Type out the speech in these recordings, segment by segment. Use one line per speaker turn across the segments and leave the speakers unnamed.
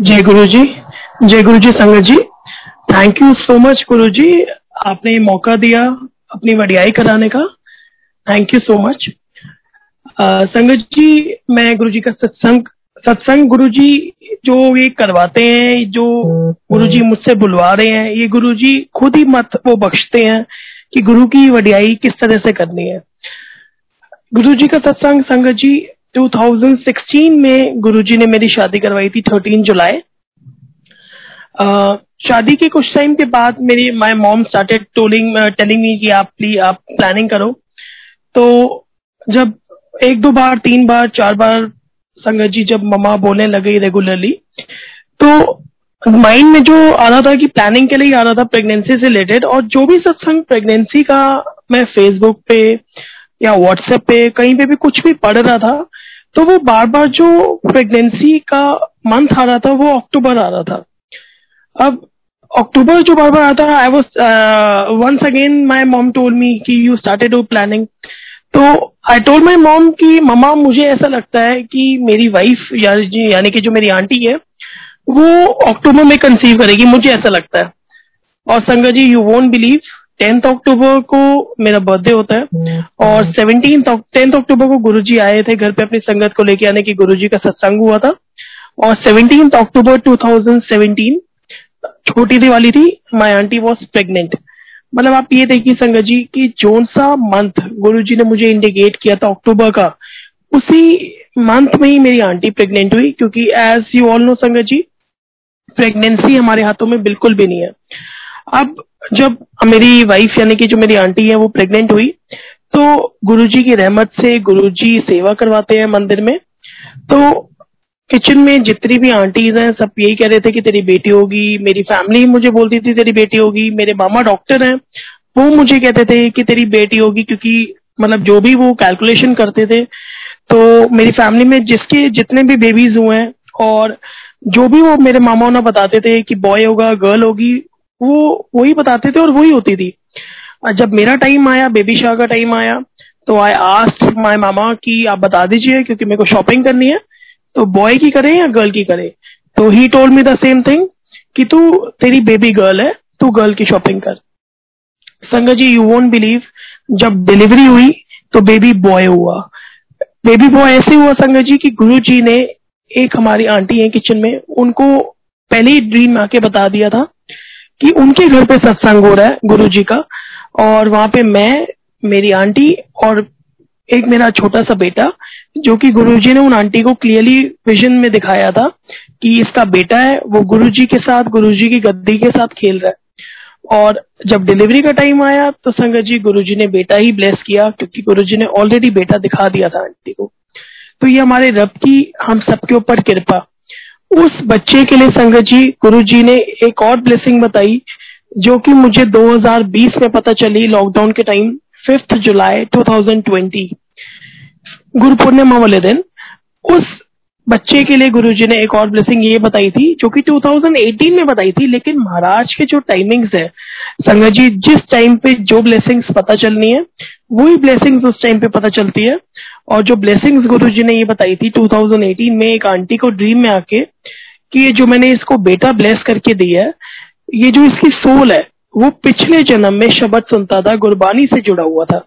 जय गुरु जी जय गुरु जी संगत जी। Thank you so much Guru ji आपने मौका दिया अपनी वडियाई कराने का। थैंक यू सो मच संगत जी, मैं गुरु जी का सत्संग सत्संग गुरु जी जो ये करवाते हैं, जो गुरु जी मुझसे बुलवा रहे हैं, ये गुरु जी खुद ही मत वो बख्शते हैं कि गुरु की वडियाई किस तरह से करनी है। गुरु जी का सत्संग, संगत जी 2016 में गुरुजी ने मेरी शादी करवाई थी 13 जुलाई। शादी के कुछ टाइम के बाद मेरी my mom started tolling telling me कि आप प्लीज़ आप प्लानिंग करो। तो जब एक दो बार, तीन बार, चार बार संगत जी जब ममा बोलने लगे रेगुलरली तो माइंड में जो आ रहा था कि प्लानिंग के लिए आ रहा था प्रेगनेंसी से रिलेटेड और जो भी सत्संग प्रेगनेंसी का मैं फेसबुक पे या व्हाट्सएप पे, कहीं पे भी कुछ भी पढ़ रहा था तो वो बार बार जो प्रेगनेंसी का मंथ आ रहा था, वो अक्टूबर आ रहा था। अब अक्टूबर जो बार बार आता I was once again my mom told me कि यू स्टार्टेड प्लानिंग तो आई टोल्ड माई मॉम कि ममा मुझे ऐसा लगता है कि मेरी वाइफ या, यानी कि जो मेरी आंटी है, वो अक्टूबर में कंसीव करेगी, मुझे ऐसा लगता है। और संगत जी you won't believe tenth October को मेरा बर्थडे होता है हम्म। और सेवनटीन टेंथ अक्टूबर को गुरुजी आए थे घर पे अपनी संगत को लेके आने की गुरुजी का सत्संग हुआ था। और सेवनटीन अक्टूबर 2017 छोटी दिवाली थी माई आंटी वॉज़ प्रेगनेंट मतलब आप ये देखिए संगत जी की जोन सा मंथ गुरु जी ने मुझे इंडिकेट किया था अक्टूबर का। उसी मंथ में ही मेरी आंटी प्रेग्नेंट हुई क्योंकि एज यू ऑल नो संगत जी प्रेगनेंसी हमारे हाथों में बिल्कुल भी नहीं है। अब जब मेरी वाइफ यानी कि जो मेरी आंटी है वो प्रेग्नेंट हुई तो गुरुजी की रहमत से गुरुजी सेवा करवाते हैं मंदिर में। तो किचन में जितनी भी आंटीज हैं, सब यही कह रहे थे कि तेरी बेटी होगी, मेरी फैमिली मुझे बोलती थी तेरी बेटी होगी, मेरे मामा डॉक्टर हैं, वो मुझे कहते थे कि तेरी बेटी होगी क्योंकि मतलब जो भी वो कैलकुलेशन करते थे तो मेरी फैमिली में जिसके जितने भी बेबीज हुए हैं और जो भी वो मेरे मामा उन्हें बताते थे कि बॉय होगा गर्ल होगी वो, वही बताते थे और वही होती थी। जब मेरा टाइम आया बेबी शाह का टाइम आया तो आई आस्ट माय मामा कि आप बता दीजिए, क्योंकि मेरे को शॉपिंग करनी है तो बॉय की करे या गर्ल की करे? तो he told me the same thing कि तू, तेरी बेबी गर्ल है, तू गर्ल की शॉपिंग कर। संगत जी यू वोंट बिलीव जब डिलीवरी हुई तो बेबी बॉय हुआ। बेबी बॉय ऐसे हुआ संगत जी कि गुरु जी ने एक हमारी आंटी है किचन में, उनको पहले ही ड्रीम आके बता दिया था कि उनके घर पे सत्संग हो रहा है गुरु जी का, और वहाँ पे मैं, मेरी आंटी और एक मेरा छोटा सा बेटा, जो कि गुरुजी ने उन आंटी को क्लियरली विजन में दिखाया था कि इसका बेटा है, वो गुरुजी के साथ, गुरुजी की गद्दी के साथ खेल रहा है। और जब डिलीवरी का टाइम आया तो संगत जी, गुरुजी ने बेटा ही ब्लेस किया, क्योंकि गुरुजी ने ऑलरेडी बेटा दिखा दिया था आंटी को। तो ये हमारे रब की, हम सबके ऊपर कृपा। उस बच्चे के लिए संगत जी, गुरु जी ने एक और ब्लेसिंग बताई, जो कि मुझे 2020 में पता चली लॉकडाउन के टाइम फिफ्थ जुलाई 2020 गुरु पूर्णिमा वाले दिन, उस बच्चे के लिए गुरु जी ने एक और ब्लेसिंग ये बताई थी, जो कि 2018 में बताई थी, लेकिन महाराज के जो टाइमिंग्स है, संगत जी, जिस टाइम पे जो ब्लेसिंग्स पता चलनी है, वही ब्लेसिंग्स उस टाइम पे पता चलती है। और जो ब्लेसिंग्स गुरुजी ने ये बताई थी 2018 में एक आंटी को ड्रीम में आके कि ये जो मैंने इसको बेटा ब्लेस करके दिया है, ये जो इसकी सोल है, वो पिछले जन्म में शब्द सुनता था गुरबानी से जुड़ा हुआ था।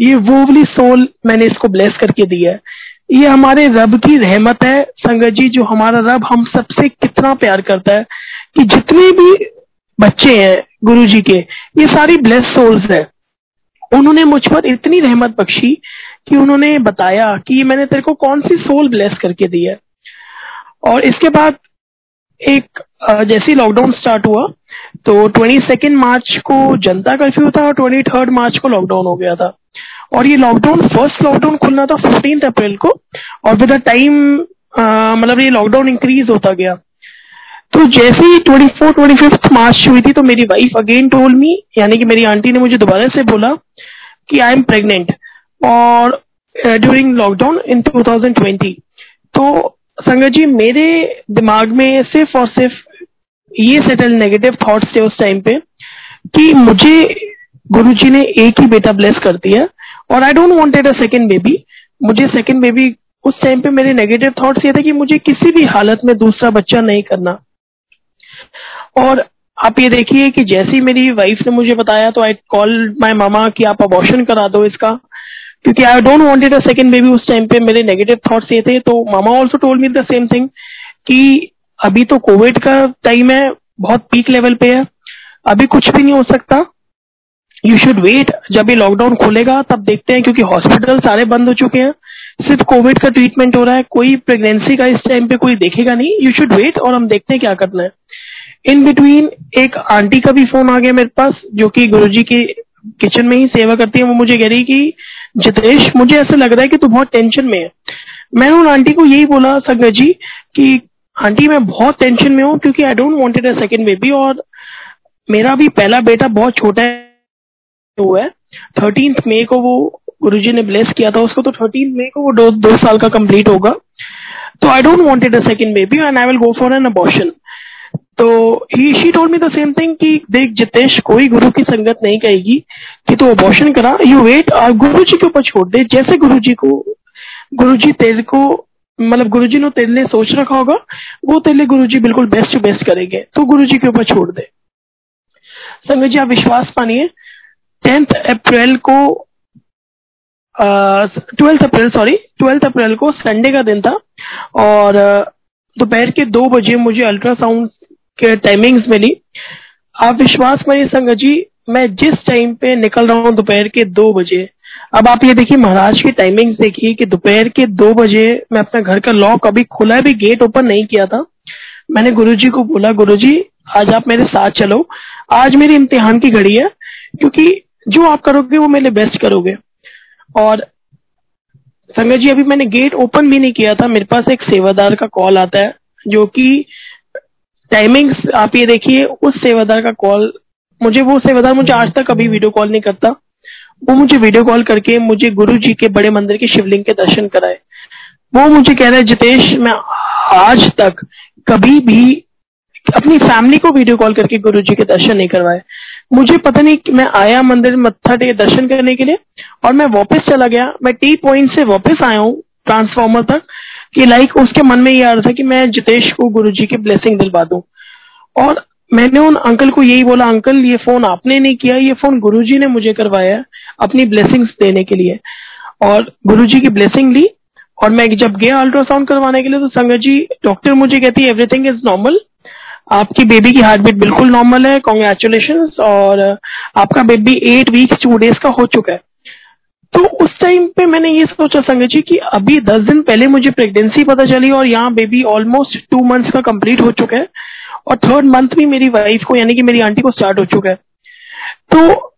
ये वो वाली सोल मैंने इसको ब्लेस करके दिया है। ये हमारे रब की रहमत है। संगत जी, जो हमारा रब हम सबसे कितना प्यार करता है कि जितने भी बच्चे हैं गुरु जी के, ये सारी ब्लेस सोल्स है। उन्होंने मुझ पर इतनी रहमत बख्शी कि उन्होंने बताया कि मैंने तेरे को कौन सी सोल ब्लेस करके दी है। और इसके बाद एक जैसे लॉकडाउन स्टार्ट हुआ तो ट्वेंटी सेकेंड मार्च को जनता कर्फ्यू था और ट्वेंटी थर्ड मार्च को लॉकडाउन हो गया था। और ये लॉकडाउन फ़र्स्ट लॉकडाउन खुलना था फोर्टीन अप्रैल को, और विद द टाइम मतलब ये लॉकडाउन इंक्रीज होता गया। तो जैसे ही twenty four twenty fifth March हुई थी तो मेरी वाइफ अगेन टोल मी यानी कि मेरी आंटी ने मुझे दोबारा से बोला कि आई एम प्रेग्नेंट और ड्यूरिंग लॉकडाउन इन 2020 तो संगत जी, मेरे दिमाग में सिर्फ़ और सिर्फ़ ये सेटल नेगेटिव थॉट्स थे उस टाइम पे कि मुझे गुरुजी ने एक ही बेटा ब्लेस कर दिया. और I don't wanted a second baby मुझे सेकेंड बेबी उस टाइम पे मेरे नेगेटिव थॉट्स ये थे कि मुझे किसी भी हालत में दूसरा बच्चा नहीं करना. और आप ये देखिए कि जैसी मेरी वाइफ ने मुझे बताया तो आई कॉल माय मामा कि आप अबॉर्शन करा दो इसका। क्योंकि I don't wanted a second baby उस टाइम पे मेरे नेगेटिव थॉट्स ये थे। तो mama also told me the same thing कि अभी तो कोविड का टाइम है, बहुत पीक लेवल पे है। अभी कुछ भी नहीं हो सकता। यू शुड वेट जब ये लॉकडाउन खुलेगा, तब देखते हैं, क्योंकि हॉस्पिटल सारे बंद हो चुके हैं। सिर्फ़ कोविड का ट्रीटमेंट हो रहा है, कोई प्रेगनेंसी का इस टाइम पे कोई देखेगा नहीं। यू शुड वेट और हम देखते हैं क्या करना है। इन बिटवीन एक आंटी का भी फ़ोन आ गया मेरे पास, जो कि गुरुजी के किचन में ही सेवा करती है। वो मुझे कह रही कि, जितेश, मुझे ऐसा लग रहा है कि तू बहुत टेंशन में है। मैंने उन आंटी को यही बोला, संगत जी, कि आंटी मैं बहुत टेंशन में हूँ, क्योंकि I don't wanted a second baby और मेरा भी पहला बेटा बहुत छोटा हुआ है। थर्टीन मई को वो गुरुजी ने ब्लेस किया था उसको तो थर्टीन मई को वो दो, दो साल का कंप्लीट होगा। तो I don't wanted a second baby and I will go for an abortion तो he she told me the same thing कि देख जितेश कोई गुरु की संगत नहीं कहेगी कि तू तो अबॉर्शन करा। यू वेट और गुरु जी के ऊपर छोड़ दे। जैसे गुरु जी को गुरु जी तेरे को मतलब गुरु जी ने तेरे लिए सोच रखा होगा वो तेरे गुरु जी बिल्कुल बेस्ट टू बेस्ट करेंगे। तो गुरु जी के ऊपर छोड़ दे। संगत जी आप विश्वास मानिए टेंथ अप्रैल को twelfth April sorry twelfth April को संडे का दिन था और दोपहर के दो बजे मुझे अल्ट्रासाउंड के टाइमिंग्स मिली। आप विश्वास मानिए संगत जी, मैं जिस टाइम पे निकल रहा हूँ दोपहर के दो बजे, अब आप ये देखिए महाराज की टाइमिंग देखिए कि दोपहर के दो बजे मैं अपना घर का लॉक अभी खुला भी गेट ओपन नहीं किया था। मैंने गुरुजी को बोला, गुरुजी, आज आप मेरे साथ चलो। आज मेरी इम्तिहान की घड़ी है, क्योंकि जो आप करोगे वो मेरे बेस्ट करोगे। और संगत जी, अभी मैंने गेट ओपन भी नहीं किया था। मेरे पास एक सेवादार का कॉल आता है, जो कि टाइमिंग्स आप ये देखिए, उस सेवादार का कॉल मुझे वो सेवादार मुझे आज तक कभी वीडियो कॉल नहीं करता। वो मुझे वीडियो कॉल करके मुझे गुरु जी के बड़े मंदिर के शिवलिंग के दर्शन कराए। वो मुझे कह रहा है, जितेश, मैं आज तक कभी भी अपनी फैमिली को वीडियो कॉल करके गुरु जी के दर्शन नहीं करवाए। मुझे पता नहीं मैं आया मंदिर मत्था टेक दर्शन करने के लिए और मैं वापस चला गया। मैं टी पॉइंट से वापस आया हूँ ट्रांसफॉर्मर तक कि लाइक उसके मन में ये आ रहा था कि मैं जितेश को गुरु जी की ब्लेसिंग दिलवा दूँ। और मैंने उन अंकल को यही बोला अंकल ये फ़ोन आपने नहीं किया, ये फ़ोन गुरुजी ने मुझे करवाया अपनी ब्लेसिंग्स देने के लिए। और गुरुजी की ब्लेसिंग ली और मैं जब गया अल्ट्रासाउंड करवाने के लिए तो संगत जी डॉक्टर मुझे कहती एवरीथिंग इज़ नॉर्मल आपकी बेबी की हार्ट बीट बिल्कुल नॉर्मल है कॉन्ग्रेचुलेशन और आपका baby eight weeks two days का हो चुका है। तो उस टाइम पे मैंने ये सोचा संगत जी कि अभी दस दिन पहले मुझे प्रेगनेंसी पता चली और यहाँ बेबी ऑलमोस्ट टू मंथ्स का कंप्लीट हो चुका है और थर्ड मंथ भी मेरी वाइफ को, यानी कि मेरी आंटी को स्टार्ट हो चुका है। तो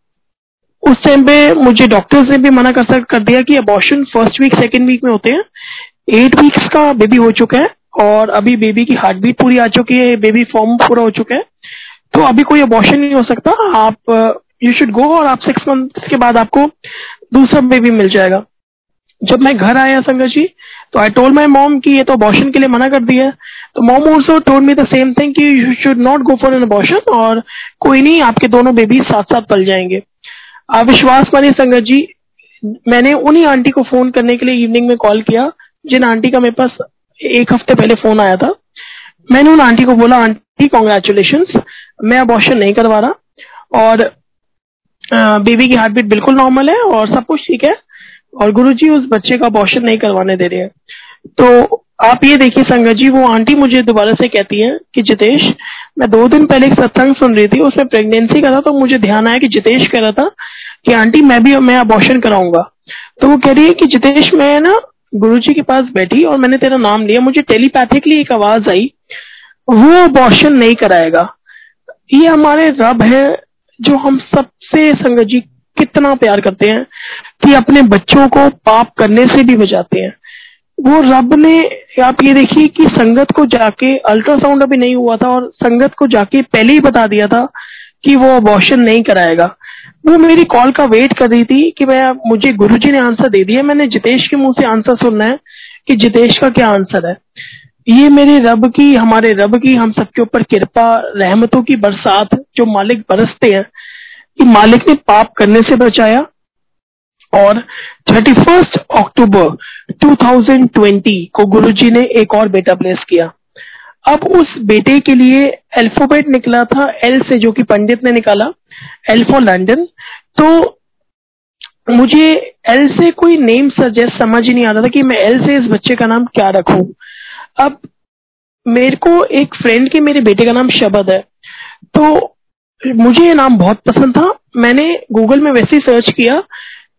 उस टाइम पे मुझे डॉक्टर्स ने भी मना कर कर दिया कि abortion first week second week में होते हैं। एट वीक्स का बेबी हो चुका है। और अभी बेबी की हार्ट बीट पूरी आ चुकी है बेबी फॉर्म पूरा हो चुका है। तो अभी कोई अबॉर्शन नहीं हो सकता। आप यू शुड गो और आप सिक्स मंथ के बाद आपको दूसरा बेबी मिल जाएगा। जब मैं घर आया संगत जी तो आई टोल्ड माई मॉम कि ये तो अबॉर्शन के लिए मना कर दिया तो mom also told me the same thing कि you should not go for an abortion और कोई नहीं, आपके दोनों बेबी साथ साथ पल जाएँगे। आप विश्वास मानिए संगत जी, मैंने उन्हीं आंटी को फ़ोन करने के लिए इवनिंग में कॉल किया, जिन आंटी का मेरे पास एक हफ़्ते पहले फ़ोन आया था। मैंने उन आंटी को बोला, आंटी कॉन्ग्रेचुलेशन मैं अबॉर्शन नहीं करवा रहा और बेबी की हार्ट बीट बिल्कुल नॉर्मल है और सब कुछ ठीक है और गुरुजी उस बच्चे का अबॉर्शन नहीं करवाने दे रहे हैं। तो आप ये देखिए संगत जी, वो आंटी मुझे दोबारा से कहती है कि, जितेश, मैं दो दिन पहले एक सत्संग सुन रही थी, उसमें प्रेगनेंसी का था तो मुझे ध्यान आया कि जितेश कह रहा था कि, आंटी, मैं भी, मैं अबॉर्शन कराऊँगा। तो वो कह रही है कि, जितेश, मैं ना गुरुजी के पास बैठी और मैंने तेरा नाम लिया। मुझे टेलीपैथिकली एक आवाज़ आई, वो अबॉर्शन नहीं कराएगा। ये हमारे रब है जो हम सबसे संगत जी कितना प्यार करते हैं कि अपने बच्चों को पाप करने से भी बचाते हैं। वो रब ने, आप ये देखिए कि संगत को जाके अल्ट्रासाउंड अभी नहीं हुआ था और संगत को जाके पहले ही बता दिया था कि वो अबॉर्शन नहीं कराएगा। वो मेरी कॉल का वेट कर रही थी कि मैं, मुझे गुरुजी ने आंसर दे दिया। मैंने जितेश के मुँह से आंसर सुनना है कि जितेश का क्या आंसर है। ये मेरे रब की, हमारे रब की, हम सबके ऊपर कृपा, रहमतों की बरसात, जो मालिक बरसते हैं, कि मालिक ने पाप करने से बचाया। और थर्टी फ़र्स्ट अक्टूबर 2020 को गुरुजी ने एक और बेटा प्लेस किया। अब उस बेटे के लिए अल्फ़ाबेट निकला था एल से जो कि पंडित ने निकाला एल फॉर लंडन तो मुझे एल से कोई नेम सजेस्ट समझ ही नहीं आता था कि मैं एल से इस बच्चे का नाम क्या रखूँ। अब मेरे को एक फ्रेंड के मेरे बेटे का नाम शबद है। तो मुझे ये नाम बहुत पसंद था। मैंने गूगल में वैसे ही सर्च किया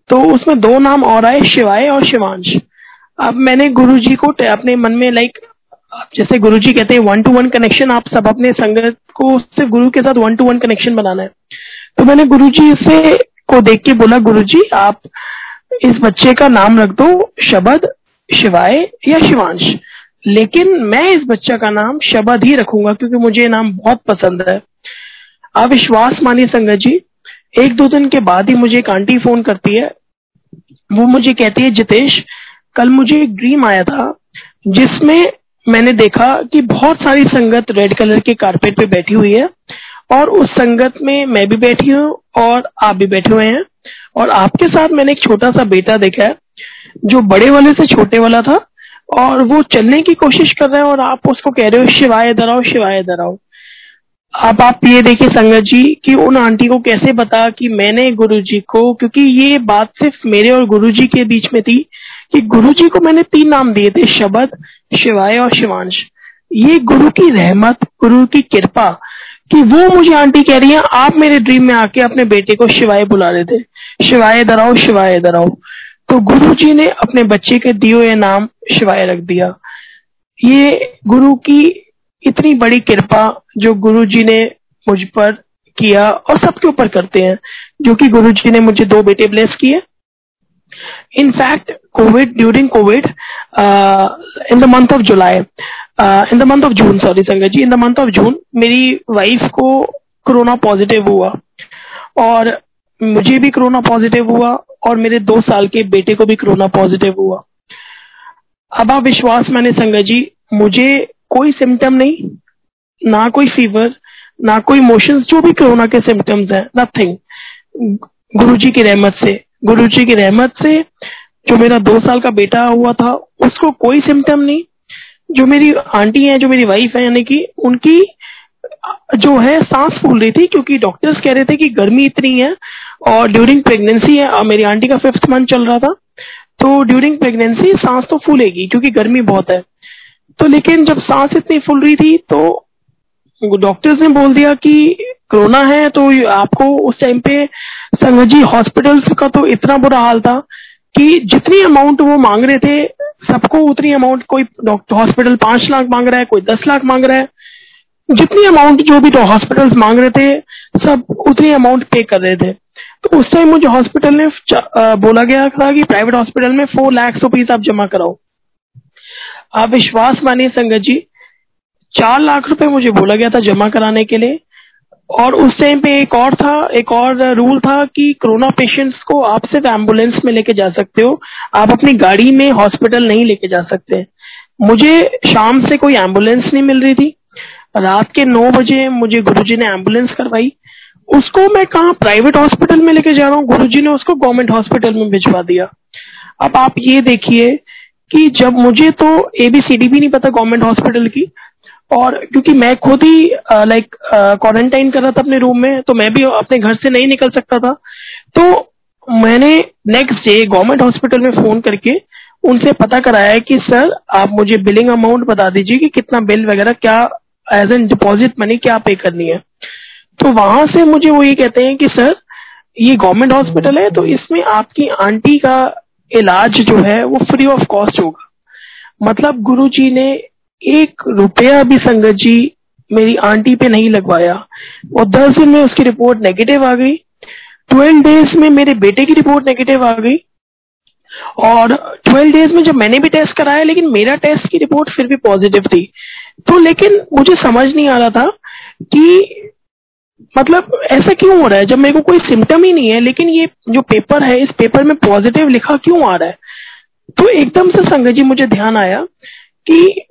तो उसमें दो नाम और आए, शिवाय और शिवांश। अब मैंने गुरुजी को अपने मन में लाइक जैसे गुरु जी कहते हैं वन टू वन कनेक्शन आप सब अपने संगत को सिर्फ़ गुरु के साथ वन टू वन कनेक्शन बनाना है। तो मैंने गुरु जी से को देख के बोला गुरु जी आप इस बच्चे का नाम रख दो, शबद, शिवाय या शिवांश। लेकिन मैं इस बच्चा का नाम शबद ही रखूँगा, क्योंकि मुझे नाम बहुत पसंद है। आप विश्वास मानिए संगत जी, एक दो दिन के बाद ही मुझे एक आंटी फ़ोन करती है। वो मुझे कहती है, जितेश, कल मुझे एक ड्रीम आया था, जिसमें मैंने देखा कि बहुत सारी संगत रेड कलर के कारपेट पे बैठी हुई है और उस संगत में मैं भी बैठी हूँ और आप भी बैठे हुए हैं। और आपके साथ मैंने एक छोटा सा बेटा देखा है, जो बड़े वाले से छोटे वाला था और वो चलने की कोशिश कर रहा है और आप उसको कह रहे हो, शिवाय इधर आओ, शिवाय इधर आओ। अब आप ये देखिए संगत जी कि उन आंटी को कैसे बता कि मैंने गुरु जी को, क्योंकि ये बात सिर्फ़ मेरे और गुरु जी के बीच में थी कि गुरुजी को मैंने तीन नाम दिए थे, शबद, शिवाय और शिवांश। ये गुरु की रहमत, गुरु की कृपा कि वो मुझे आंटी कह रही है, आप मेरे ड्रीम में आके अपने बेटे को शिवाय बुला रहे थे शिवाय दराओ शिवाय दराओ तो गुरु जी ने अपने बच्चे के दियो हुए नाम शिवाय रख दिया। ये गुरु की इतनी बड़ी कृपा जो गुरु जी ने मुझ पर किया और सबके ऊपर करते हैं, जो कि गुरु जी ने मुझे दो बेटे ब्लेस किए। In fact covid during covid uh, in the month of july uh, in the month of june sorry संगत in the month of june मेरी वाइफ को कोरोना पॉजिटिव हुआ। और मुझे भी कोरोना पॉजिटिव हुआ और मेरे दो साल के बेटे को भी कोरोना पॉजिटिव हुआ। अब आप विश्वास मैंने संगत जी मुझे कोई सिम्टम नहीं ना कोई फीवर ना कोई मोशंस जो भी कोरोना के सिम्टम्स हैं नथिंग गुरुजी की रहमत से। गुरु जी की रहमत से जो मेरा दो साल का बेटा हुआ था, उसको कोई सिम्टम नहीं। जो मेरी आंटी है, जो मेरी वाइफ है, यानी कि उनकी, जो है, सांस फूल रही थी, क्योंकि डॉक्टर्स कह रहे थे कि गर्मी इतनी है और ड्यूरिंग प्रेगनेंसी है और मेरी आंटी का फिफ्थ मंथ चल रहा था तो ड्यूरिंग प्रेगनेंसी सांस तो फूलेगी, क्योंकि गर्मी बहुत है। तो लेकिन जब सांस इतनी फूल रही थी तो डॉक्टर्स ने बोल दिया कि कोरोना है तो आपको उस टाइम पे संगत जी हॉस्पिटल्स का तो इतना बुरा हाल था कि जितनी अमाउंट वो मांग रहे थे, सबको उतनी अमाउंट कोई डॉक्टर हॉस्पिटल पाँच लाख मांग रहा है, कोई दस लाख मांग रहा है। जितनी अमाउंट जो भी तो मांग रहे थे, सब उतनी अमाउंट पे कर रहे थे। तो उस टाइम मुझे हॉस्पिटल ने बोला गया था कि प्राइवेट हॉस्पिटल में फोर लाख रुपीज़ आप जमा कराओ। आप विश्वास मानिए संगत जी चार लाख रुपए मुझे बोला गया था जमा कराने के लिए। और उस टाइम पे एक और था, एक और रूल था कि कोरोना पेशेंट्स को आप सिर्फ़ एंबुलेंस में लेके जा सकते हो। आप अपनी गाड़ी में हॉस्पिटल नहीं लेके जा सकते। मुझे शाम से कोई एंबुलेंस नहीं मिल रही थी। रात के नौ बजे मुझे गुरुजी ने एंबुलेंस करवाई। उसको मैं कहा प्राइवेट हॉस्पिटल में लेके जा रहा हूँ? गुरुजी ने उसको गवर्नमेंट हॉस्पिटल में भिजवा दिया। अब आप ये देखिए कि जब मुझे तो एबीसीडी भी नहीं पता गवर्नमेंट हॉस्पिटल की। और क्योंकि मैं खुद ही लाइक क्वारंटाइन कर रहा था अपने रूम में तो मैं भी अपने घर से नहीं निकल सकता था। तो मैंने नेक्स्ट डे गवर्नमेंट हॉस्पिटल में फ़ोन करके उनसे पता कराया कि सर आप मुझे बिलिंग अमाउंट बता दीजिए कि कितना बिल वगैरह क्या एज एन डिपॉजिट मनी क्या पे करनी है? तो वहाँ से मुझे वो ये कहते हैं कि सर ये गवर्नमेंट हॉस्पिटल है तो इसमें आपकी आंटी का इलाज जो है, वो फ्री ऑफ़ कॉस्ट होगा। मतलब गुरुजी ने एक रुपया भी संगत जी मेरी आंटी पे नहीं लगवाया। और दस दिन में उसकी रिपोर्ट नेगेटिव आ गई। ट्वेल्व डेज़ में मेरे बेटे की रिपोर्ट नेगेटिव आ गई। और ट्वेल्व डेज़ में जब मैंने भी टेस्ट कराया, लेकिन मेरा टेस्ट की रिपोर्ट फिर भी पॉजिटिव थी। तो लेकिन मुझे समझ नहीं आ रहा था कि मतलब ऐसा क्यों हो रहा है? जब मेरे को कोई सिम्टम ही नहीं है, लेकिन ये जो पेपर है, इस पेपर में पॉजिटिव लिखा क्यों आ रहा है? तो एकदम से संगत जी, मुझे ध्यान आया कि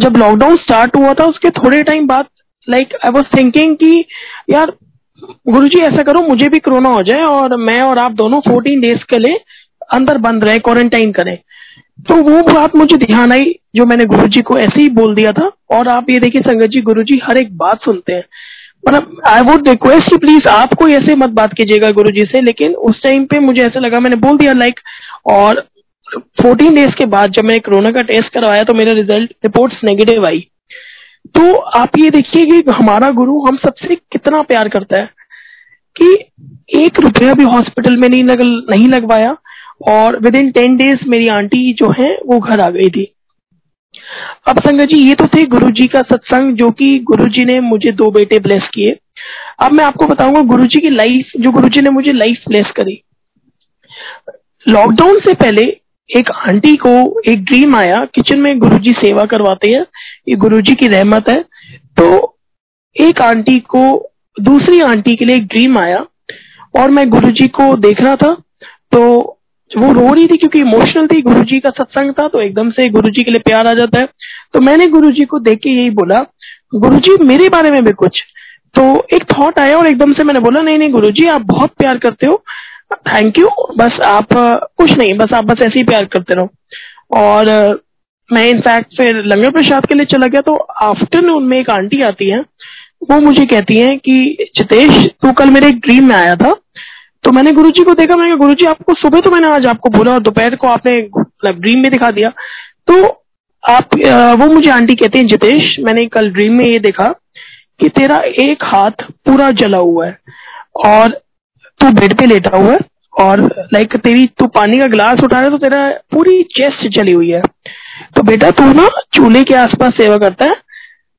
जब लॉकडाउन स्टार्ट हुआ था, उसके थोड़े टाइम बाद लाइक आई वॉज़ थिंकिंग कि, यार गुरु जी ऐसा करो, मुझे भी कोरोना हो जाए और मैं और आप दोनों फोर्टीन डेज़ के लिए अंदर बंद रहे क्वारंटाइन करें। तो वो बात मुझे ध्यान आई, जो मैंने गुरुजी को ऐसे ही बोल दिया था। और आप ये देखिए, संगत जी, गुरुजी हर एक बात सुनते हैं। मतलब आई वुड रिक्वेस्ट प्लीज़ आप कोई ऐसे मत बात कीजिएगा गुरु जी से, लेकिन उस टाइम पे मुझे ऐसा लगा, मैंने बोल दिया लाइक और फोर्टीन डेज़ के बाद जब मैंने कोरोना का टेस्ट करवाया तो मेरा रिज़ल्ट रिपोर्ट्स नेगेटिव आई। तो आप ये देखिए कि हमारा गुरु हम सबसे कितना प्यार करता है कि एक रुपया भी हॉस्पिटल में नहीं लग, नहीं लगवाया और विद इन टेन डेज़ मेरी आंटी जो है वो घर आ गई थी। अब संगत जी, ये तो थे गुरु जी का सत्संग जो कि गुरु जी ने मुझे दो बेटे ब्लेस किए। अब मैं आपको बताऊँगा गुरु जी की लाइफ जो गुरु जी ने मुझे लाइफ ब्लेस करी। लॉकडाउन से पहले एक आंटी को एक ड्रीम आया किचन में गुरुजी सेवा करवाते हैं, ये गुरुजी की रहमत है। तो एक आंटी को, दूसरी आंटी के लिए एक ड्रीम आया, और मैं गुरुजी को देख रहा था। तो वो रो रही थी क्योंकि इमोशनल थी, गुरुजी का सत्संग था तो एकदम से गुरुजी के लिए प्यार आ जाता है। तो मैंने गुरुजी को देख के यही बोला, गुरुजी, मेरे बारे में भी कुछ। तो एक थॉट आया और एकदम से मैंने बोला, नहीं नहीं, गुरुजी, आप बहुत प्यार करते हो थैंक यू बस आप कुछ नहीं, बस आप बस ऐसे ही प्यार करते रहो। और मैं इनफैक्ट फिर लंगर प्रसाद के लिए चला गया तो आफ्टरनून में एक आंटी आती है, वो मुझे कहती है कि, जितेश, तू कल मेरे एक ड्रीम में आया था। तो मैंने गुरुजी को देखा, मैंने गुरुजी, आपको सुबह तो मैंने आज आपको बोला और दोपहर को आपने मतलब ड्रीम में दिखा दिया। तो आप वो मुझे आंटी कहती हैं, जितेश, मैंने कल ड्रीम में ये देखा कि तेरा एक हाथ पूरा जला हुआ है और तू बेड पे लेटा हुआ है और लाइक तेरी, तू पानी का गिलास उठा रहा है तो तेरा पूरी चेस्ट चली हुई है। तो बेटा, तू ना चूल्हे के आसपास सेवा करता है।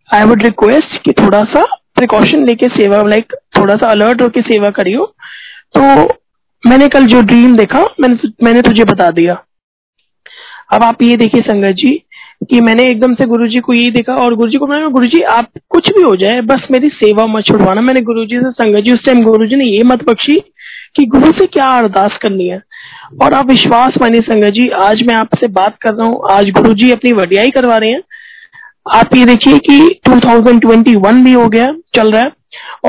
आई वुड रिक्वेस्ट कि थोड़ा सा प्रिकॉशन लेके सेवा लाइक थोड़ा सा अलर्ट होके सेवा करियो। तो मैंने कल जो ड्रीम देखा, मैंने मैंने तुझे बता दिया। अब आप ये देखिए संगत जी, कि मैंने एकदम से गुरुजी को यही देखा और गुरुजी को मैंने गुरुजी, आप कुछ भी हो जाए, बस मेरी सेवा मत छुड़वाना। मैंने गुरुजी से, संगत जी, उस टाइम गुरुजी ने ये मत बख्शी कि गुरु से क्या अरदास करनी है? और आप विश्वास मानिए संगत जी, आज मैं आपसे बात कर रहा हूँ। आज गुरु जी अपनी वडियाई करवा रहे हैं। आप ये देखिए कि 2021 भी हो गया, चल रहा है।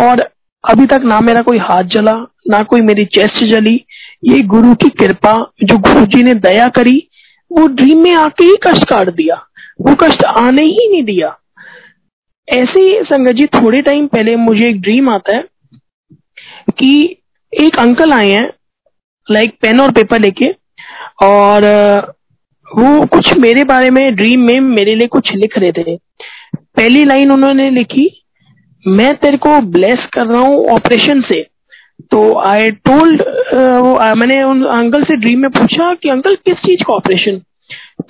और अभी तक ना मेरा कोई हाथ जला, ना कोई मेरी चेस्ट जली। ये गुरु की कृपा, जो गुरु जी ने दया करी, वो ड्रीम में आके ही कष्ट काट दिया। वो कष्ट आने ही नहीं दिया। ऐसे संगत जी, थोड़े टाइम पहले मुझे एक ड्रीम आता है कि एक अंकल आए हैं लाइक पेन और पेपर लेके, और वो कुछ मेरे बारे में ड्रीम में मेरे लिए कुछ लिख रहे थे। पहली लाइन उन्होंने लिखी, मैं तेरे को ब्लेस कर रहा हूँ ऑपरेशन से। तो आई टोल्ड मैंने उन अंकल से ड्रीम में पूछा कि, अंकल, किस चीज़ का ऑपरेशन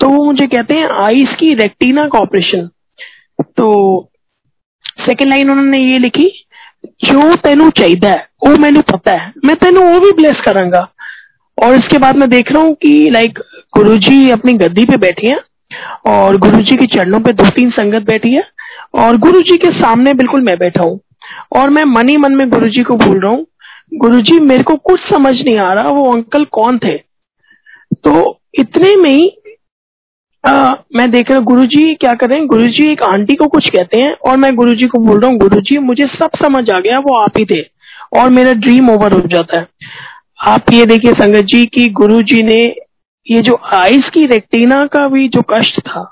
तो वो मुझे कहते हैं आईस की रेक्टिना का ऑपरेशन तो सेकेंड लाइन उन्होंने ये लिखी जो तेन चाहिए वो मैंने पता है। मैं तेन वो भी ब्लेस करांगा। और इसके बाद मैं देख रहा हूँ कि लाइक गुरुजी अपनी गद्दी पे बैठी हैं और गुरुजी के चरणों पे दो तीन संगत बैठी है और गुरुजी के सामने बिल्कुल मैं बैठा हूँ। और मैं मन ही मन में गुरुजी को भूल रहा हूँ। गुरुजी, मेरे को कुछ समझ नहीं आ रहा, वो अंकल कौन थे? तो इतने में ही आ, मैं देख रहा हूँ गुरु जी क्या कर रहे हैं? गुरु जी एक आंटी को कुछ कहते हैं और मैं गुरु जी को बोल रहा हूँ गुरु जी मुझे सब समझ आ गया वो आप ही थे और मेरा ड्रीम ओवर हो जाता है। आप ये देखिए संगत जी की गुरु जी ने ये जो आइस की रेक्टिना का भी जो कष्ट था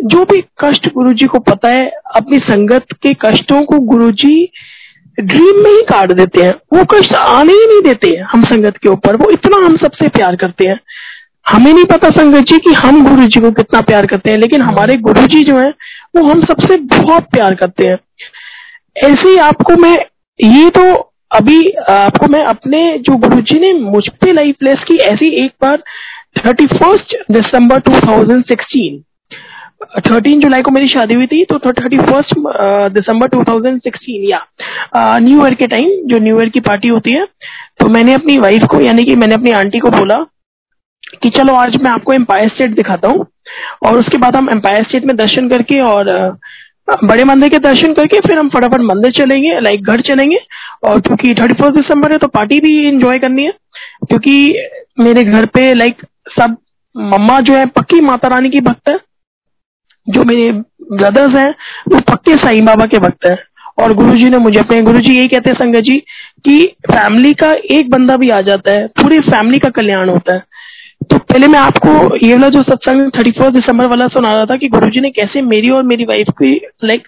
जो भी कष्ट गुरु जी को पता है अपनी संगत के कष्टों को गुरु जी ड्रीम में ही काट देते हैं। वो कष्ट आने ही नहीं देते हैं हम संगत के ऊपर वो इतना हम सबसे प्यार करते हैं। हमें नहीं पता संगत जी कि हम गुरु जी को कितना प्यार करते हैं लेकिन हमारे गुरु जी जो है वो हम सबसे बहुत प्यार करते हैं। ऐसे ही आपको मैं ये तो अभी आपको मैं अपने जो गुरु जी ने मुझ पे लाइफ प्लेस की ऐसी एक बार thirty first December two thousand sixteen thirteen जुलाई को मेरी शादी हुई थी तो thirty first December two thousand sixteen या न्यू ईयर के टाइम जो न्यू ईयर की पार्टी होती है तो मैंने अपनी वाइफ को यानी कि मैंने अपनी आंटी को बोला कि चलो आज मैं आपको एम्पायर स्टेट दिखाता हूँ। और उसके बाद हम एम्पायर स्टेट में दर्शन करके और बड़े मंदिर के दर्शन करके फिर हम फटाफट मंदिर चलेंगे लाइक घर चलेंगे। और क्योंकि थर्टी फ़र्स्ट दिसंबर है तो पार्टी भी इंजॉय करनी है। क्योंकि मेरे घर पे लाइक सब मम्मा जो है, पक्की माता रानी की भक्त है। जो मेरे ब्रदर्स हैं, वो पक्के साईं बाबा के भक्त है। और गुरुजी ने मुझे अपने, गुरुजी यही कहते हैं संगत जी कि फैमिली का एक बंदा भी आ जाता है, पूरी फैमिली का कल्याण होता है। तो पहले मैं आपको ये वाला जो सत्संग थर्टी फ़र्स्ट दिसंबर वाला सुना रहा था कि गुरुजी ने कैसे मेरी और मेरी वाइफ की लाइक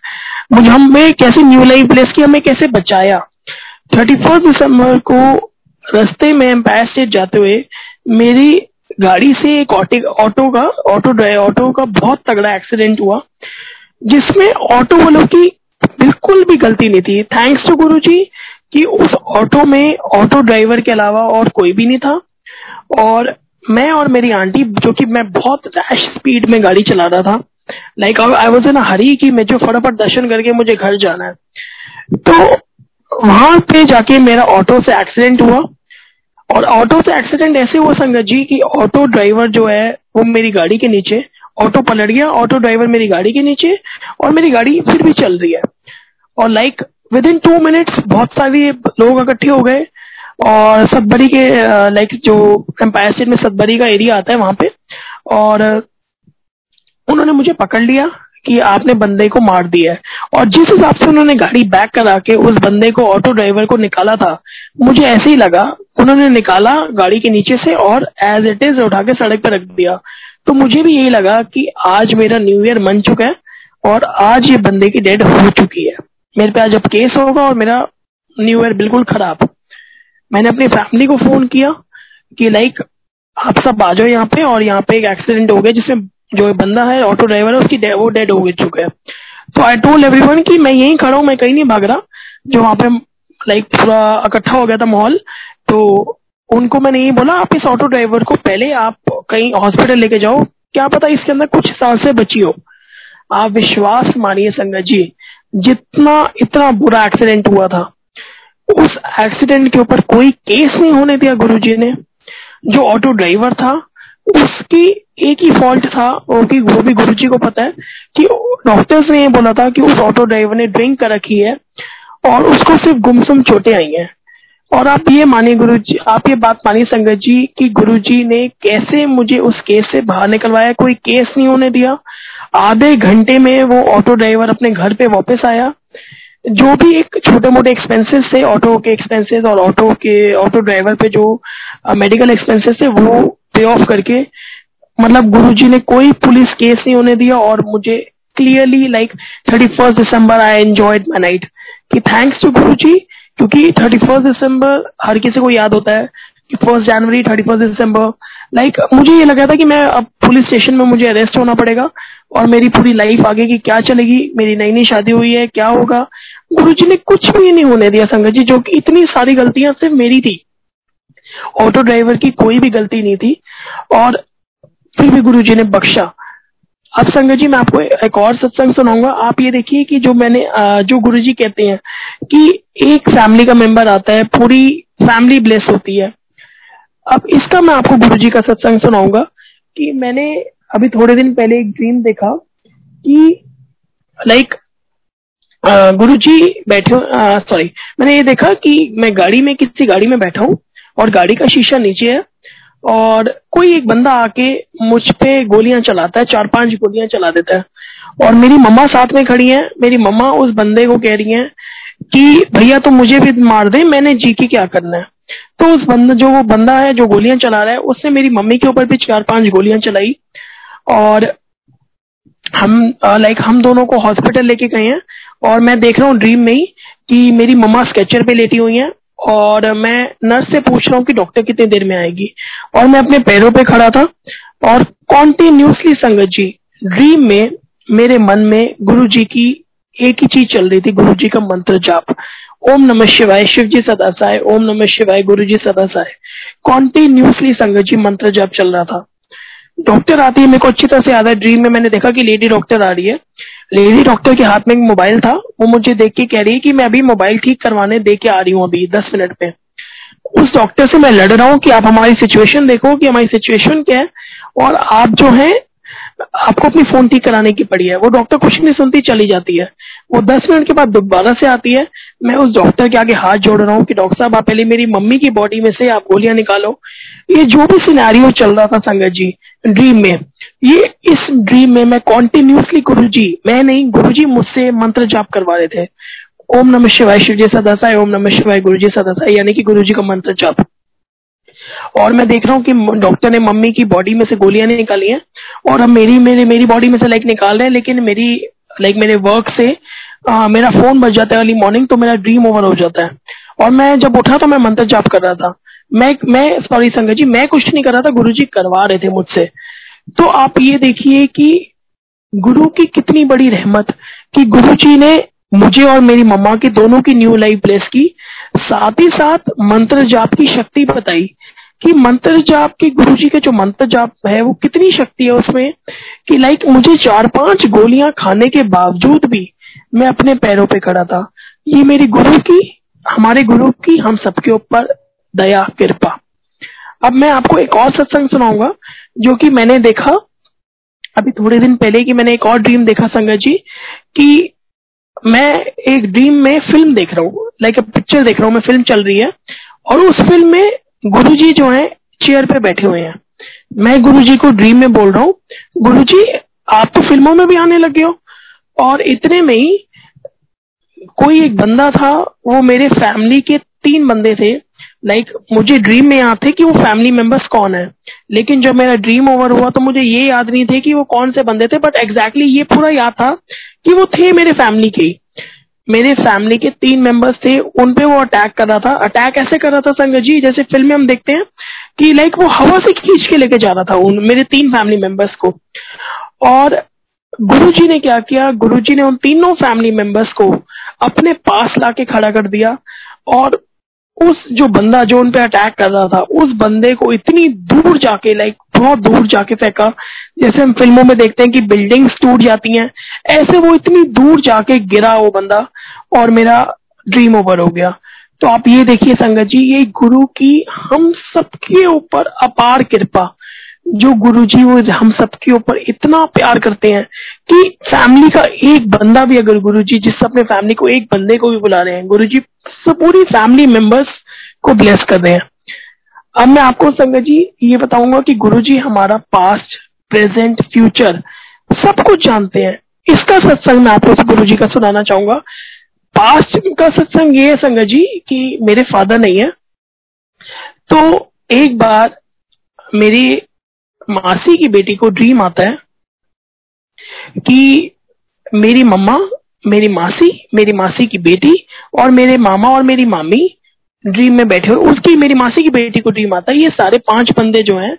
मुझे हमें कैसे न्यू लाइफ ब्लेस की हमें कैसे बचाया। थर्टी फ़र्स्ट दिसंबर को रास्ते में एम्पायर स्टेट जाते हुए मेरी गाड़ी से एक ऑटो का ऑटो ड्राइव ऑटो का बहुत तगड़ा एक्सीडेंट हुआ, जिसमें ऑटो वालों की बिल्कुल भी गलती नहीं थी। थैंक्स टू गुरु जी कि उस ऑटो में ऑटो ड्राइवर के अलावा और कोई भी नहीं था। और मैं और मेरी आंटी, जो कि मैं बहुत रैश स्पीड में गाड़ी चला रहा था। लाइक आई वॉज़ इन हरी कि मुझे फटाफट दर्शन करके मुझे घर जाना है। तो वहाँ पे जाके मेरा ऑटो से एक्सीडेंट हुआ। और ऑटो से एक्सीडेंट ऐसे हुआ संगत जी कि ऑटो ड्राइवर जो है, वो मेरी गाड़ी के नीचे ऑटो पलट गया ऑटो ड्राइवर मेरी गाड़ी के नीचे और मेरी गाड़ी फिर भी चल रही है। और like within two minutes बहुत सारे लोग इकट्ठे हो गए। और सतबरी के लाइक जो एम्पायर स्टेट में सतबरी का एरिया आता है वहाँ पे, और उन्होंने मुझे पकड़ लिया कि आपने बंदे को मार दिया है। और जिस हिसाब से उन्होंने गाड़ी बैक करा के उस बंदे को ऑटो ड्राइवर को निकाला था, मुझे ऐसे ही लगा, उन्होंने निकाला गाड़ी के नीचे से और एज इट इज़ उठा के सड़क पर रख दिया। तो मुझे भी यही लगा कि आज मेरा न्यू ईयर मन चुका है, और आज ये बंदे की डेड हो चुकी है। मेरे पे आज अब केस होगा और मेरा न्यू ईयर बिल्कुल खराब। मैंने अपनी फैमिली को फ़ोन किया कि लाइक आप सब आ जाओ यहाँ पे और यहाँ पे एक एक्सीडेंट हो गया जिसमें जो बंदा है ऑटो ड्राइवर है, उसकी वो डेड हो चुका है। तो आई टोल एवरीवन कि मैं यहीं खड़ा हूँ, मैं कहीं नहीं भाग रहा, जो वहाँ पे लाइक पूरा इकट्ठा हो गया था माहौल। तो उनको मैंने यही बोला, आप इस ऑटो ड्राइवर को पहले आप कहीं हॉस्पिटल लेके जाओ। क्या पता इसके अंदर कुछ साल से बची हो। आप विश्वास मानिए संगत जी, जितना, इतना बुरा एक्सीडेंट हुआ था। उस एक्सीडेंट के ऊपर कोई केस नहीं होने दिया गुरुजी ने। जो ऑटो ड्राइवर था, उसकी एक ही फॉल्ट था, वो भी वो भी गुरुजी को पता है कि डॉक्टर्स ने ये बोला था कि उस ऑटो ड्राइवर ने ड्रिंक कर रखी है और उसको सिर्फ़ गुमसुम चोटें आई हैं। और आप ये मानिए गुरु जी आप ये बात मानिए संगत जी, कि गुरु जी ने कैसे मुझे उस केस से बाहर निकलवाया, कोई केस नहीं होने दिया। आधे घंटे में वो ऑटो ड्राइवर अपने घर पे वापस आया। जो भी एक छोटे मोटे एक्सपेंसेस थे ऑटो के एक्सपेंसेस और ऑटो के ऑटो ड्राइवर पे जो मेडिकल एक्सपेंसेस थे, वो पे ऑफ़ करके मतलब गुरुजी ने कोई पुलिस केस नहीं होने दिया और मुझे clearly like thirty first December I enjoyed my night कि थैंक्स टू गुरु जी क्योंकि थर्टी फ़र्स्ट दिसंबर हर किसी को याद होता है। First January thirty first December like मुझे ये लगा था कि मैं अब पुलिस स्टेशन में मुझे अरेस्ट होना पड़ेगा और मेरी पूरी लाइफ आगे की क्या चलेगी, मेरी नई नई शादी हुई है, क्या होगा? गुरु जी ने कुछ भी नहीं होने दिया संगत जी, जो कि इतनी सारी गलतियाँ सिर्फ़ मेरी थी। ऑटो ड्राइवर की कोई भी गलती नहीं थी और फिर भी गुरु जी ने बख्शा। अब संगत जी, मैं आपको एक और सत्संग सुनाऊँगा। आप ये देखिए कि जो मैंने जो गुरु जी कहते हैं कि एक फैमिली का मेंबर आता है, पूरी फैमिली ब्लेस होती है। अब इसका मैं आपको गुरु जी का सत्संग सुनाऊँगा कि मैंने अभी थोड़े दिन पहले एक ड्रीम देखा कि लाइक गुरु जी बैठे सॉरी मैंने ये देखा कि मैं गाड़ी में, किसी गाड़ी में बैठा हूँ और गाड़ी का शीशा नीचे है और कोई एक बंदा आके मुझ पे गोलियाँ चलाता है, चार पाँच गोलियाँ चला देता है और मेरी मम्मा साथ में खड़ी है, मेरी मम्मा उस बंदे को कह रही है कि, भैया तुम मुझे भी मार दे, मैंने जी के क्या करना है? तो उस बंदा, जो वो बंदा है, जो गोलियाँ चला रहा है, उसने मेरी मम्मी के ऊपर भी चार पाँच गोलियाँ चलाई। और हम लाइक हम दोनों को हॉस्पिटल लेके गए हैं। और मैं देख रहा हूँ ड्रीम में ही कि मेरी मम्मा स्केचर पे लेटी हुई हैं। और मैं नर्स से पूछ रहा हूँ कि डॉक्टर कितनी देर में आएगी। और मैं अपने पैरों पे खड़ा था। और कॉन्टिन्यूसली संगत जी ड्रीम में मेरे मन में गुरु जी की एक ही चीज़ चल रही थी गुरु जी का मंत्र जाप। ओम नमः शिवाय शिव जी सदा साय ओम नमः शिवाय गुरु जी सदा साय कॉन्टिन्यूसली संगत जी, मंत्र जब चल रहा था। डॉक्टर आती है, मेरे को अच्छी तरह से याद है। ड्रीम में मैंने देखा कि लेडी डॉक्टर आ रही है। लेडी डॉक्टर के हाथ में एक मोबाइल था। वो मुझे देख के कह रही है कि मैं अभी मोबाइल ठीक करवाने दे के आ रही हूँ अभी, दस मिनट पे। उस डॉक्टर से मैं लड़ रहा हूँ कि आप हमारी सिचुएशन देखो, कि हमारी सिचुएशन क्या है। और आप जो है आपको अपनी फ़ोन ठीक कराने की पड़ी है। वो डॉक्टर कुछ नहीं सुनती, चली जाती है। वो दस मिनट के बाद दोबारा से आती है। मैं उस डॉक्टर के आगे हाथ जोड़ रहा हूँ कि डॉक्टर साहब, आप पहले मेरी मम्मी की बॉडी में से आप गोलियाँ निकालो। ये जो भी सिनेरियो चल रहा था संगत जी ड्रीम में, ये इस ड्रीम में मैं कॉन्टिन्यूसली गुरु जी मैं नहीं गुरु जी मुझसे मंत्र जाप करवा रहे थे। ओम नमः शिवाय शिव जी सदासाय ओम नमः शिवाय गुरु जी सदासाय यानी कि गुरु जी का मंत्र जाप। और मैं देख रहा हूँ कि डॉक्टर ने मम्मी की बॉडी में से गोलियाँ निकाली हैं। और अब मेरी मेरे मेरी बॉडी में से लाइक निकाल रहे हैं लेकिन मेरी लाइक मेरे वर्क से आ, मेरा फ़ोन बज जाता है अर्ली मॉर्निंग तो मेरा ड्रीम ओवर हो जाता है। और मैं जब उठा तो मैं मंत्र जाप कर रहा था। मैं मैं सॉरी संगत जी मैं कुछ नहीं कर रहा था गुरु जी करवा रहे थे मुझसे। तो आप ये देखिए कि गुरु की कितनी बड़ी रहमत कि गुरु जी ने मुझे और मेरी मम्मा की दोनों की न्यू लाइफ प्लेस की। साथ ही साथ मंत्र जाप की शक्ति बताई कि मंत्र जाप के गुरु जी के जो मंत्र जाप है, वो कितनी शक्ति है उसमें कि लाइक मुझे चार पाँच गोलियाँ खाने के बावजूद भी मैं अपने पैरों पे खड़ा था। ये मेरी गुरु की, हमारे गुरु की, हम सबके ऊपर दया, कृपा। अब मैं आपको एक और सत्संग सुनाऊँगा, जो कि मैंने देखा अभी थोड़े दिन पहले कि मैंने एक और ड्रीम देखा संगत जी, कि मैं एक ड्रीम में फ़िल्म देख रहा हूँ लाइक अ पिक्चर देख रहा हूँ, मैं फ़िल्म चल रही है, और उस फ़िल्म में गुरु जी जो है चेयर पे बैठे हुए हैं। मैं गुरु जी को ड्रीम में बोल रहा हूँ गुरु जी आप तो फ़िल्मों में भी आने लगे हो, और इतने में ही कोई एक बंदा था, वो मेरे फैमिली के तीन बंदे थे लाइक like, मुझे ड्रीम में याद थे कि वो फैमिली मेंबर्स कौन है। लेकिन जब मेरा ड्रीम ओवर हुआ तो मुझे ये याद नहीं थे कि वो कौन से बंदे थे बट एग्जैक्टली exactly ये पूरा याद था कि वो थे मेरे फैमिली के मेरे फैमिली के तीन मेंबर्स थे उन पे वो अटैक कर रहा था। अटैक ऐसे कर रहा था संगत जी जैसे फ़िल्म में हम देखते हैं कि लाइक वो हवा से खींच के लेके जा रहा था उन मेरे तीन फैमिली मेंबर्स को। और गुरुजी ने क्या किया? गुरुजी ने उन तीनों फैमिली मेंबर्स को अपने पास लाके खड़ा कर दिया। और उस जो बंदा जो उन पे अटैक कर रहा था, उस बंदे को इतनी दूर जाके लाइक बहुत दूर जाके फेंका, जैसे हम फ़िल्मों में देखते हैं कि बिल्डिंग्स टूट जाती हैं, ऐसे वो इतनी दूर जाके गिरा वो बंदा, और मेरा ड्रीम ओवर हो गया। तो आप ये देखिए संगत जी, ये गुरु की हम सबके ऊपर अपार कृपा जो गुरु जी वो हम सबके ऊपर इतना प्यार करते हैं कि फैमिली का एक बंदा भी अगर गुरु जी जिस अपने फैमिली को एक बंदे को भी बुला रहे हैं गुरु जी पूरी फैमिली मेंबर्स को ब्लेस कर रहे हैं। अब मैं आपको संगत जी ये बताऊँगा कि गुरु जी हमारा पास्ट प्रेजेंट फ्यूचर सब कुछ जानते हैं। इसका सत्संग मैं आपको गुरु जी का सुनाना चाहूँगा। पास्ट का सत्संग ये है संगत जी कि मेरे फादर नहीं है। तो एक बार मेरी मासी की बेटी को ड्रीम आता है कि मेरी मम्मा मेरी मासी मेरी मासी की बेटी और मेरे मामा और मेरी मामी ड्रीम में बैठे हुए उसकी मेरी मासी की बेटी को ड्रीम आता है। ये सारे पाँच बंदे जो हैं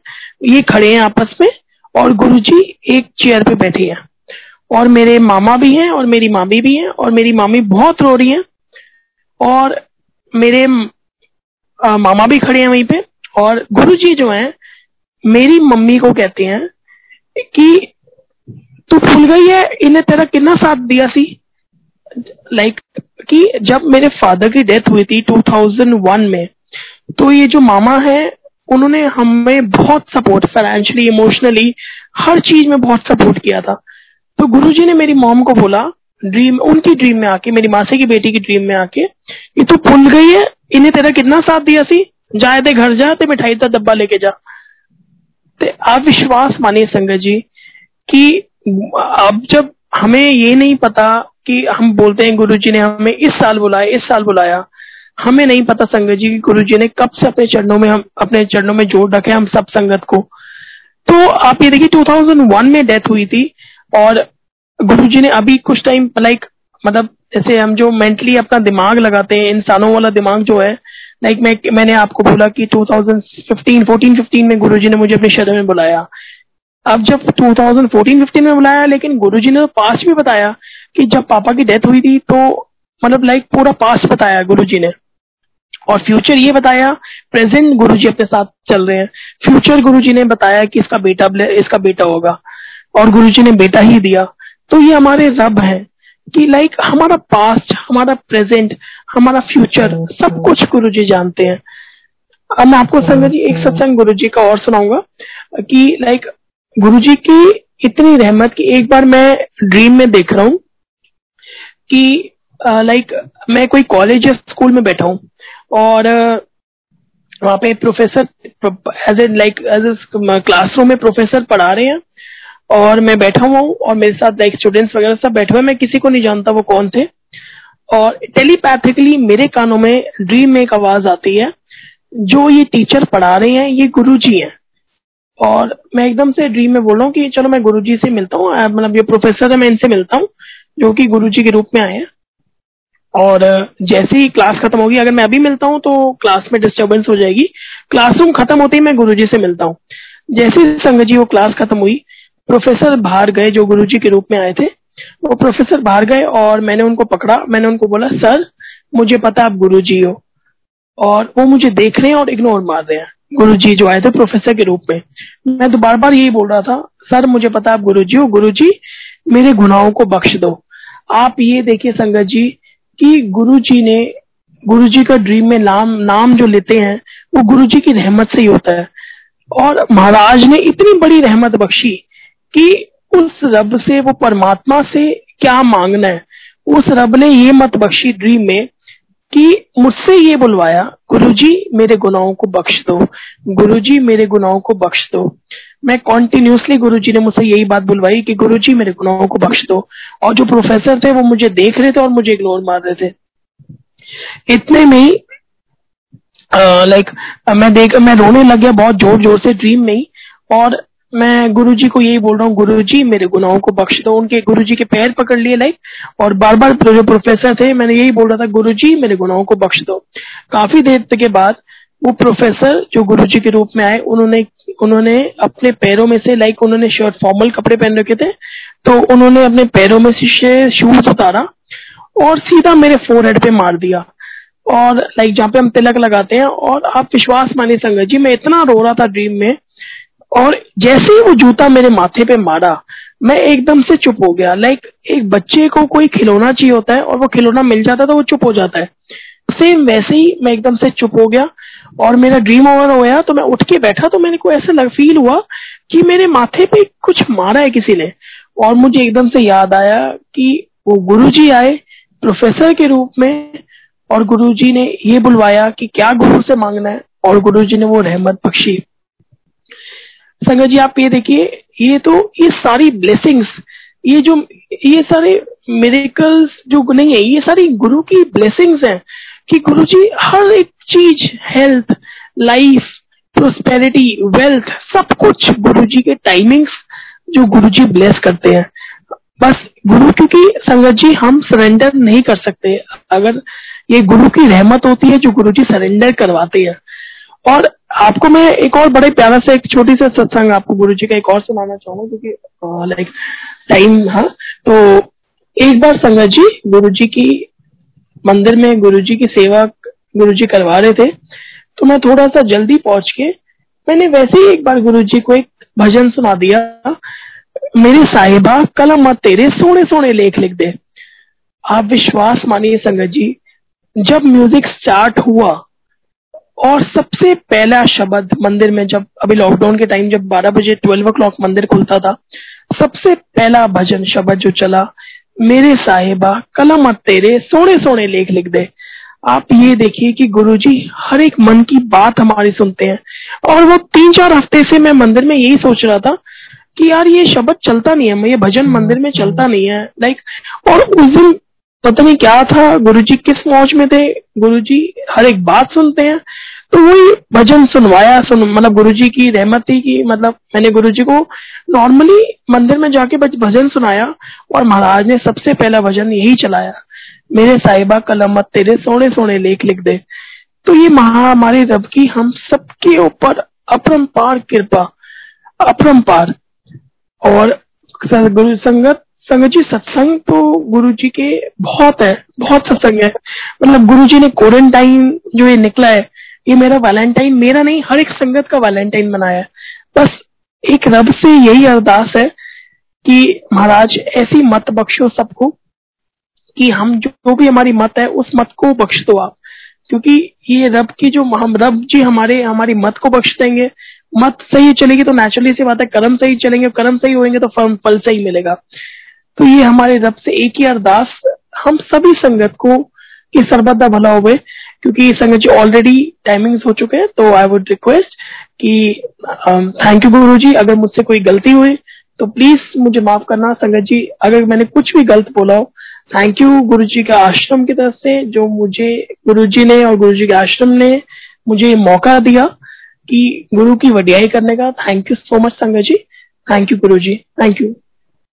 ये खड़े हैं आपस में और गुरुजी एक चेयर पे बैठे हैं। और मेरे मामा भी हैं और मेरी मामी भी हैं और मेरी मामी बहुत रो रही हैं और मेरे आ, मामा भी खड़े हैं वहीं पे और गुरुजी जो हैं मेरी मम्मी को कहते हैं कि तू भूल गई है इन्हें तेरा कितना साथ दिया सी? लाइक like, कि जब मेरे फादर की डेथ हुई थी 2001 में तो ये जो मामा है उन्होंने हमें बहुत सपोर्ट फाइनेंशियली इमोशनली हर चीज़ में बहुत सपोर्ट किया था। तो गुरुजी ने मेरी मॉम को बोला ड्रीम उनकी ड्रीम में आके मेरी मासी की बेटी की ड्रीम में आके कि तू भूल गई है इन्हें तेरा कितना साथ दिया सी? जाए थे घर जा मिठाई का डब्बा लेके जा। आप विश्वास मानिए संगत जी, कि अब जब हमें ये नहीं पता कि हम बोलते हैं गुरु जी ने हमें इस साल बुलाया, इस साल बुलाया, हमें नहीं पता संगत जी की गुरु जी ने कब से अपने चरणों में हम, अपने चरणों में जोड़ रखे हम सब संगत को। तो आप ये देखिए 2001 में डेथ हुई थी और गुरु जी ने अभी कुछ टाइम लाइक मतलब जैसे हम जो मेंटली अपना दिमाग लगाते हैं इंसानों वाला दिमाग जो है लाइक मैं, मैंने आपको बोला कि 2015 14 15 में गुरुजी ने मुझे अपने शहर में बुलाया। अब जब 2014 15 में बुलाया, लेकिन गुरुजी ने पास भी बताया कि जब पापा की डेथ हुई थी तो मतलब लाइक पूरा पास बताया गुरुजी ने। और फ्यूचर ये बताया प्रेजेंट गुरुजी अपने साथ चल रहे हैं। फ्यूचर गुरुजी ने बताया कि इसका बेटा इसका बेटा होगा। और गुरुजी ने बेटा ही दिया। तो ये हमारे रब हैं। कि लाइक हमारा पास्ट हमारा प्रेजेंट हमारा फ्यूचर सब कुछ गुरु जी जानते हैं। अब मैं आपको संगत जी एक सत्संग गुरु जी का और सुनाऊँगा कि लाइक गुरु जी की इतनी रहमत कि एक बार मैं ड्रीम में देख रहा हूँ कि लाइक मैं कोई कॉलेज या स्कूल में बैठा हूँ और वहाँ पे professor as a like as a classroom में प्रोफेसर पढ़ा रहे हैं और मैं बैठा हुआ हूँ और मेरे साथ लाइक स्टूडेंट्स वगैरह सब बैठे हुए मैं किसी को नहीं जानता वो कौन थे। और टेलीपैथिकली मेरे कानों में ड्रीम में एक आवाज़ आती है, जो ये टीचर पढ़ा रहे हैं, ये गुरु जी हैं। और मैं एकदम से ड्रीम में बोल हूँ कि चलो मैं गुरु जी से मिलता हूँ मतलब ये प्रोफेसर है, मैं इनसे मिलता हूँ, जो कि गुरु जी के रूप में आए हैं। और जैसे ही क्लास खत्म होगी, अगर मैं अभी मिलता हूँ तो क्लास में डिस्टर्बेंस हो जाएगी। क्लासरूम खत्म होते ही मैं गुरु जी से मिलता हूँ। जैसे संगत जी, वो क्लास खत्म हुई प्रोफेसर बाहर गए जो गुरु जी के रूप में आए थे, वो प्रोफेसर बाहर गए और मैंने उनको पकड़ा, मैंने उनको बोला, सर, मुझे पता आप गुरु जी हो। और वो मुझे देख रहे हैं और इग्नोर मार रहे हैं। गुरु जी जो आए थे प्रोफेसर के रूप में। मैं तो बार बार यही बोल रहा था, सर, मुझे पता आप गुरु जी हो। गुरु जी मेरे गुनाहों को बख्श दो। आप ये देखिए संगत जी, कि गुरु जी ने गुरु जी का ड्रीम में नाम नाम जो लेते हैं, वो गुरु जी की रहमत से ही होता है। और महाराज ने इतनी बड़ी रहमत बख्शी कि उस रब से, वो परमात्मा से क्या मांगना है। उस रब ने ये मत बख्शी ड्रीम में कि मुझसे ये बुलवाया, गुरुजी मेरे गुनाहों को बख्श दो, गुरुजी मेरे गुनाहों को बख्श दो। मैं कॉन्टिन्यूसली गुरुजी ने मुझसे यही बात बुलवाई कि गुरुजी मेरे गुनाहों को बख्श दो। और जो प्रोफेसर थे, वो मुझे देख रहे थे और मुझे इग्नोर मार रहे थे। इतने में ही लाइक मैं देख, मैं रोने लग गया बहुत ज़ोर ज़ोर से ड्रीम में ही। और मैं गुरुजी को यही बोल रहा हूँ, गुरुजी, मेरे गुनाहों को बख्श दो। उनके गुरुजी के पैर पकड़ लिए लाइक। और बार बार जो प्रोफेसर थे, मैंने यही बोल रहा था, गुरुजी, मेरे गुनाहों को बख्श दो। काफ़ी देर के बाद वो प्रोफेसर जो गुरुजी के रूप में आए, उन्होंने उन्होंने अपने पैरों में से लाइक उन्होंने शर्ट फॉर्मल कपड़े पहन रखे थे। तो उन्होंने अपने पैरों में से शूज़ उतारा और सीधा मेरे फोरहेड पे मार दिया। और लाइक जहाँ पे हम तिलक लगाते हैं, और आप विश्वास मानिए संगत जी, मैं इतना रो रहा था ड्रीम में और जैसे ही वो जूता मेरे माथे पे मारा, मैं एकदम से चुप हो गया। लाइक एक बच्चे को कोई खिलौना चाहिए होता है और वो खिलौना मिल जाता है तो वो चुप हो जाता है। सेम वैसे ही मैं एकदम से चुप हो गया और मेरा ड्रीम ओवर हो गया तो मैं उठ के बैठा तो मैंने को ऐसा फील हुआ कि मेरे माथे पे कुछ मारा है किसी ने। और मुझे एकदम से याद आया कि वो गुरुजी आए प्रोफेसर के रूप में और गुरुजी ने ये बुलवाया कि क्या गुरु से मांगना है और गुरुजी ने वो रहमत बख्शी। संगत जी, आप ये देखिए, ये तो ये सारी ब्लेसिंग्स ये जो, ये सारे मेरिकल्स जो नहीं है, ये सारी गुरु की ब्लेसिंग्स हैं कि गुरु जी, हर एक चीज़ हेल्थ लाइफ प्रोस्पेरिटी वेल्थ सब कुछ गुरु जी के टाइमिंग्स जो गुरु जी ब्लेस करते हैं। बस गुरु क्योंकि संगत जी, हम सरेंडर नहीं कर सकते। अगर ये गुरु की रहमत होती है जो गुरु जी सरेंडर करवाते हैं। और आपको मैं एक और बड़े प्यारा सा, एक छोटी सा सत्संग आपको गुरु जी का एक और सुनाना चाहूँगा, क्योंकि लाइक टाइम हाँ तो एक बार संगत जी गुरु जी की मंदिर में गुरु जी की सेवा गुरु जी करवा रहे थे तो मैं थोड़ा सा जल्दी पहुँच के, मैंने वैसे ही एक बार गुरु जी को एक भजन सुना दिया, मेरी साहिबा, कलम मत तेरे सोने सोने लेख लिख दे। आप विश्वास मानिए संगत जी, जब म्यूज़िक स्टार्ट हुआ और सबसे पहला शब्द मंदिर में जब, अभी लॉकडाउन के टाइम जब 12 बजे 12 ओ क्लॉक मंदिर खुलता था, सबसे पहला भजन शब्द जो चला, मेरे साहिबा, कलम तेरे सोने सोने लेख लिख दे। आप ये देखिए कि गुरुजी, हर एक मन की बात हमारी सुनते हैं। और वो तीन चार हफ़्ते से मैं मंदिर में यही सोच रहा था कि यार ये शब्द चलता नहीं है, ये भजन मंदिर में चलता नहीं है। लाइक और उस दिन पता नहीं क्या था, गुरुजी किस मौज में थे? गुरुजी हर एक बात सुनते हैं। तो वही भजन सुनवाया, सुन मतलब गुरु जी की रहमत थी कि मतलब मैंने गुरु जी को नॉर्मली मंदिर में जाके भजन सुनाया और महाराज ने सबसे पहला भजन यही चलाया। मेरे साहिबा कलमत तेरे सोने सोने लेख लिख दे। तो ये महा, हमारे रब की हम सबके ऊपर अपरम्पार कृपा अपरम्पार और गुरु संगत संगत जी, सत्संग तो गुरु जी के बहुत है, बहुत सत्संग है। मतलब गुरु जी ने क्वारंटाइन जो ये निकला है ये मेरा वैलेंटाइन मेरा नहीं, हर एक संगत का वैलेंटाइन मनाया बस एक रब से यही अरदास है कि महाराज, ऐसी मत बख्शो सबको कि हम जो भी हमारी मत है, उस मत को बख्श दो आप। क्योंकि ये रब की जो हम रब जी हमारे, हमारी मत को बख्श देंगे। मत सही चलेगी तो नेचुरली सी बात है, कर्म सही चलेंगे, कर्म सही होंगे तो फल फल सही मिलेगा। तो ये हमारे रब से एक ही अरदास, हम सभी संगत को कि सर्वदा भला हो क्योंकि संगत जी ऑलरेडी टाइमिंग्स हो चुके हैं तो आई वुड रिक्वेस्ट कि थैंक यू गुरु जी अगर मुझसे कोई गलती हुई तो प्लीज़ मुझे माफ़ करना संगत जी। अगर मैंने कुछ भी गलत बोला हो थैंक यू गुरु जी का आश्रम की तरफ़ से, जो मुझे गुरु जी ने और गुरु जी के आश्रम ने मुझे मौका दिया कि गुरु की वडियाई करने का। थैंक यू सो मच संगत जी। Thank you Guru ji thank you